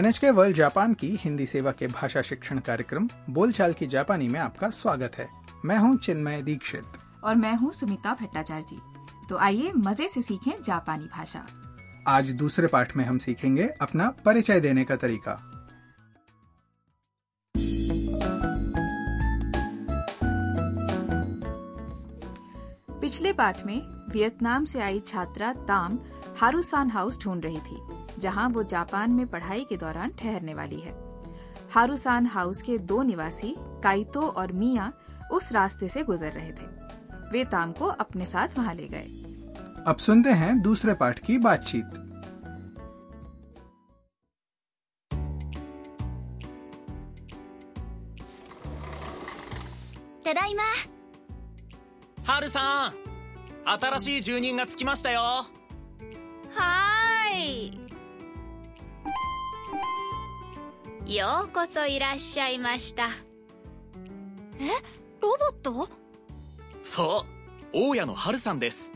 NHK world Japan की हिंदी सेवा के भाषा शिक्षण कार्यक्रम बोलचाल की जापानी में आपका स्वागत है। मैं हूँ चिन्मय दीक्षित। और मैं हूँ सुमिता भट्टाचार्य जी। तो आइए मज़े से सीखें जापानी भाषा। आज दूसरे पाठ में हम सीखेंगे अपना परिचय देने का तरीका। पिछले पाठ में वियतनाम से आई छात्रा ताम हारूसान हाउस ढूंढ रही थी। जहां वो जापान में पढ़ाई के दौरान ठहरने वाली है हारूसान हाउस के दो निवासी काइतो और मिया उस रास्ते से गुजर रहे थे वे ताम को अपने साथ वहां ले गए अब सुनते हैं दूसरे पाठ की बातचीत ただいまハルさん新しい住人がつきましたよはーい ようこそいらっしゃいましたえロボットそう大家のハルさんです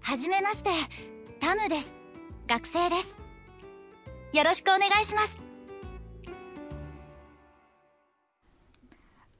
はじめましてタムです学生ですよろしくお願いします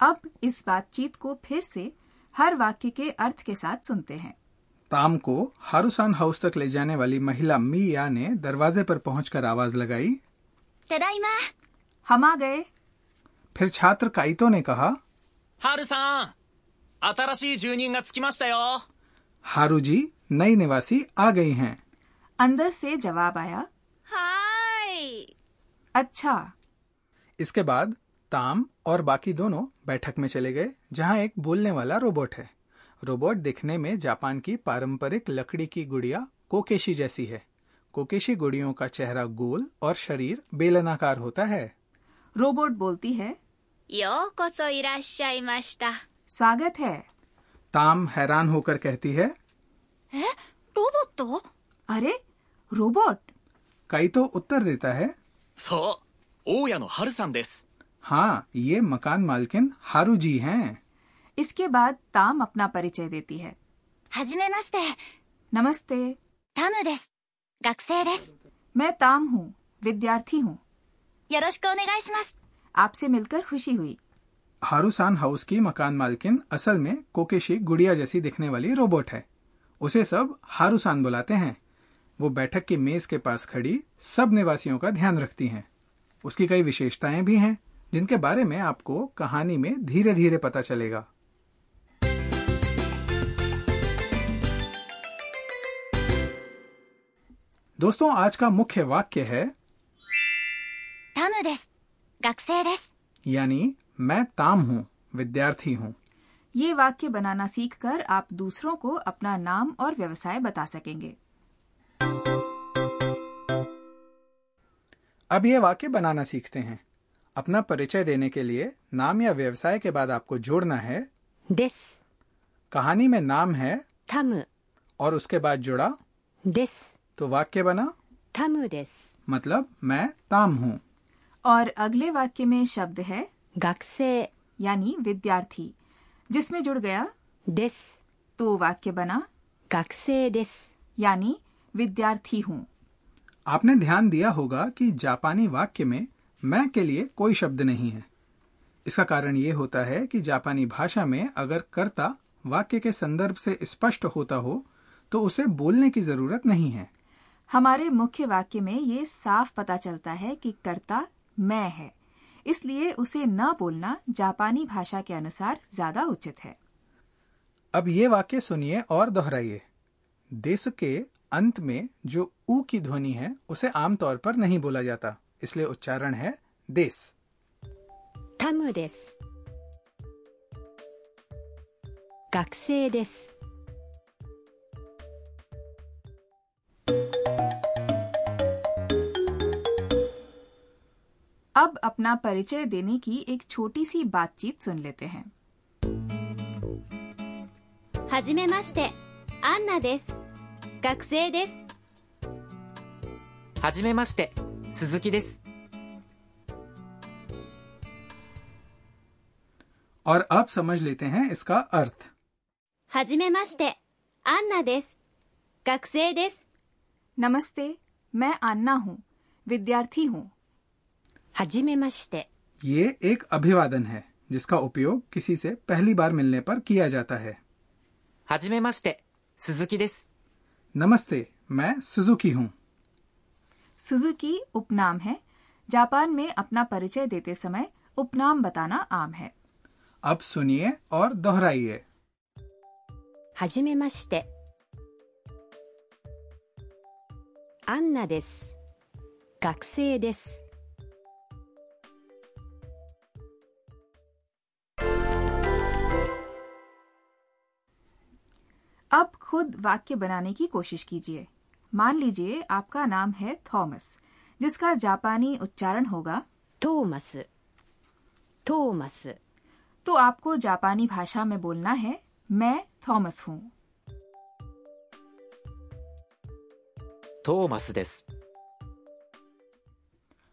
अब इस बातचीत को फिर से हर वाक्य के अर्थ के साथ सुनते हैं ताम को हारूसान हाउस तक ले जाने वाली महिला मिया ने दरवाजे पर पहुंचकर आवाज लगाई ただいま हम आ गए फिर छात्र काइतो ने कहा ハルさん新しい住人がつきましたよ हारू जी नई निवासी आ गई हैं अंदर से जवाब आया はーい अच्छा इसके बाद ताम और बाकी दोनों बैठक में चले गए जहां एक बोलने वाला रोबोट है रोबोट दिखने में जापान की पारंपरिक लकड़ी की गुड़िया कोकेशी जैसी है कोकेशी गुड़ियों का चेहरा गोल और शरीर बेलनाकार होता है। रोबोट बोलती है स्वागत है। ताम हैरान होकर कहती है ए, रोबोट तो? अरे रोबोट। कई तो उत्तर देता है सो ओया नो हर संदेश हाँ ये मकान मालकिन हारू जी है। इसके बाद ताम अपना परिचय देती है। हजमे नमस्ते। नमस्ते। तानु देस। 学生です मैं ताम हूँ विद्यार्थी हूँ よろしくお願いします आपसे मिलकर खुशी हुई हारूसान हाउस की मकान मालकिन असल में कोकेशी गुड़िया जैसी दिखने वाली रोबोट है उसे सब हारूसान बुलाते हैं वो बैठक की मेज के पास खड़ी सब निवासियों का ध्यान रखती हैं उसकी कई विशेषताएं भी हैं जिनके बारे में आपको कहानी में धीरे धीरे पता चलेगा दोस्तों आज का मुख्य वाक्य है タムです学生です यानी मैं ताम हूँ विद्यार्थी हूँ ये वाक्य बनाना सीखकर आप दूसरों को अपना नाम और व्यवसाय बता सकेंगे अब ये वाक्य बनाना सीखते हैं अपना परिचय देने के लिए नाम या व्यवसाय के बाद आपको जोड़ना है です。 कहानी में नाम है タム और उसके बाद जुड़ा です。 तो वाक्य बना タムです。 मतलब मैं ताम हूँ और अगले वाक्य में शब्द है 学生 यानी विद्यार्थी जिसमें जुड़ गया です。 तो वाक्य बना 学生です。 यानी विद्यार्थी हूँ आपने ध्यान दिया होगा कि जापानी वाक्य में मैं के लिए कोई शब्द नहीं है इसका कारण ये होता है कि जापानी भाषा में अगर कर्ता वाक्य के संदर्भ से स्पष्ट होता हो तो उसे बोलने की जरूरत नहीं है हमारे मुख्य वाक्य में ये साफ पता चलता है कि कर्ता मैं है इसलिए उसे न बोलना जापानी भाषा के अनुसार ज्यादा उचित है अब ये वाक्य सुनिए और दोहराइए देश के अंत में जो ऊ की ध्वनि है उसे आमतौर पर नहीं बोला जाता इसलिए उच्चारण है देश タムです。学生です。 अब अपना परिचय देने की एक छोटी सी बातचीत सुन लेते हैं はじめましてアンナです学生ですはじめまして、鈴木です。 और अब समझ लेते हैं इसका अर्थ はじめましてアンナです学生です नमस्ते मैं आन्ना हूँ विद्यार्थी हूँ はじめまして。 ये एक अभिवादन है जिसका उपयोग किसी से पहली बार मिलने पर किया जाता है はじめまして、鈴木です。 नमस्ते मैं सुजुकी हूँ सुजुकी उपनाम है जापान में अपना परिचय देते समय उपनाम बताना आम है अब सुनिए और दोहराइए はじめまして。アンナです。学生です。 खुद वाक्य बनाने की कोशिश कीजिए। मान लीजिए आपका नाम है थॉमस जिसका जापानी उच्चारण होगा थोमस। थोमस। तो आपको जापानी भाषा में बोलना है मैं थॉमस हूँ। थोमस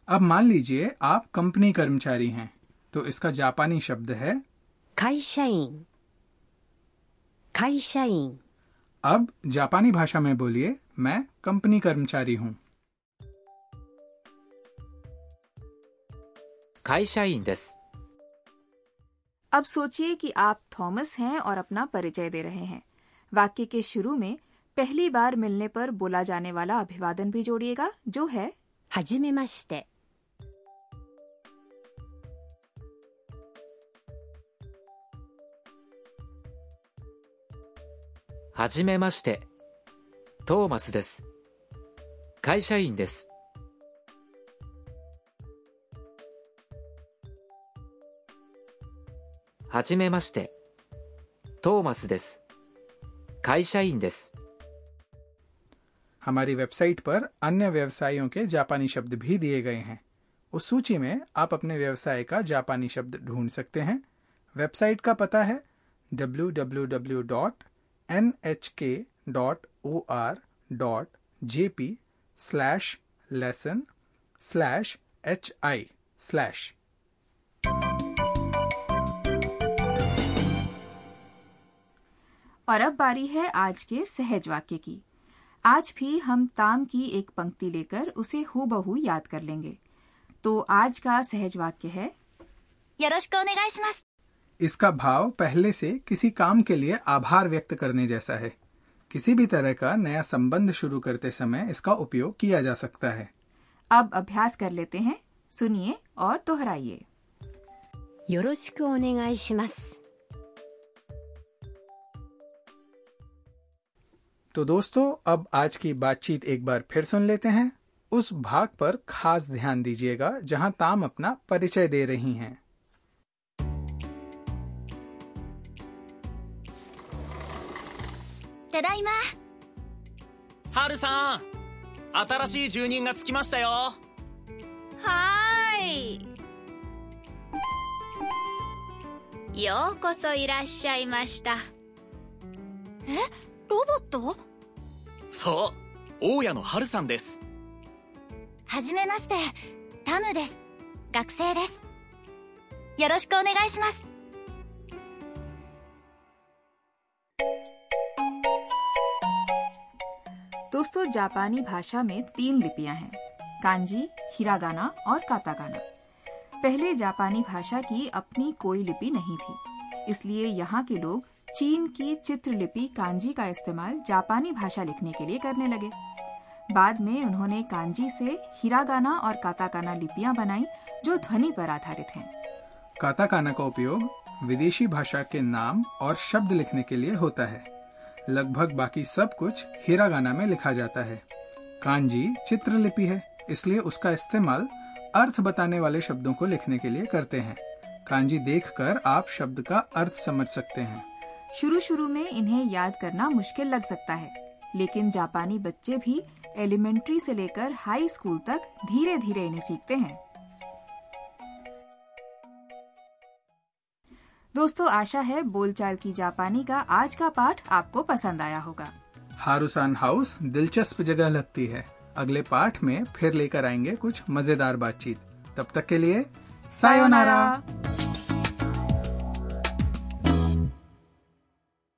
अब मान लीजिए आप कंपनी कर्मचारी हैं तो इसका जापानी शब्द है काइशाइन काइशाइन अब जापानी भाषा में बोलिए मैं कंपनी कर्मचारी हूँ 会社員です。 अब सोचिए कि आप थॉमस हैं और अपना परिचय दे रहे हैं वाक्य के शुरू में पहली बार मिलने पर बोला जाने वाला अभिवादन भी जोड़िएगा जो है はじめまして。 はじめまして、トーマスです。会社員です。はじめまして、トーマスです。会社員です。 हमारी वेबसाइट पर अन्य व्यवसायों के जापानी शब्द भी दिए गए हैं उस सूची में आप अपने व्यवसाय का जापानी शब्द ढूंढ सकते हैं वेबसाइट का पता है www.nhk.or.jp slash lesson slash H I slash और अब बारी है आज के सहज वाक्य की आज भी हम ताम की एक पंक्ति लेकर उसे हूबहू याद कर लेंगे तो आज का सहज वाक्य है よろしくお願いします。 इसका भाव पहले से किसी काम के लिए आभार व्यक्त करने जैसा है। किसी भी तरह का नया संबंध शुरू करते समय इसका उपयोग किया जा सकता है। अब अभ्यास कर लेते हैं। सुनिए और दोहराइए। तो दोस्तों अब आज की बातचीत एक बार फिर सुन लेते हैं। उस भाग पर खास ध्यान दीजिएगा जहाँ ताम अपना परिचय दे रही हैं। ただいま。ハルさん新しい住人がつきましたよはーい。ようこそいらっしゃいました。えロボット？そう大家のハルさんですはじめまして。タムです。学生です。よろしくお願いします。दोस्तों, जापानी भाषा में तीन लिपियाँ हैं, कांजी, हिरागाना और काताकाना पहले जापानी भाषा की अपनी कोई लिपि नहीं थी, इसलिए यहाँ के लोग चीन की चित्रलिपि कांजी का इस्तेमाल जापानी भाषा लिखने के लिए करने लगे। बाद में उन्होंने कांजी से हिरागाना और काताकाना लिपियाँ बनाई, जो ध्वनि पर आधारित हैं। काताकाना का उपयोग विदेशी भाषा के नाम और शब्द लिखने के लिए होता है। लगभग बाकी सब कुछ हिरागाना में लिखा जाता है। कांजी चित्रलिपि है, इसलिए उसका इस्तेमाल अर्थ बताने वाले शब्दों को लिखने के लिए करते हैं। कांजी देखकर आप शब्द का अर्थ समझ सकते हैं। शुरू शुरू में इन्हें याद करना मुश्किल लग सकता है, लेकिन जापानी बच्चे भी एलिमेंट्री से लेकर हाई स्कूल तक धीरे धीरे इन्हें सीखते हैं। दोस्तों, आशा है बोलचाल की जापानी का आज का पाठ आपको पसंद आया होगा। हारूसान हाउस दिलचस्प जगह लगती है। अगले पाठ में फिर लेकर आएँगे कुछ मज़ेदार बातचीत। तब तक के लिए, सायोनारा।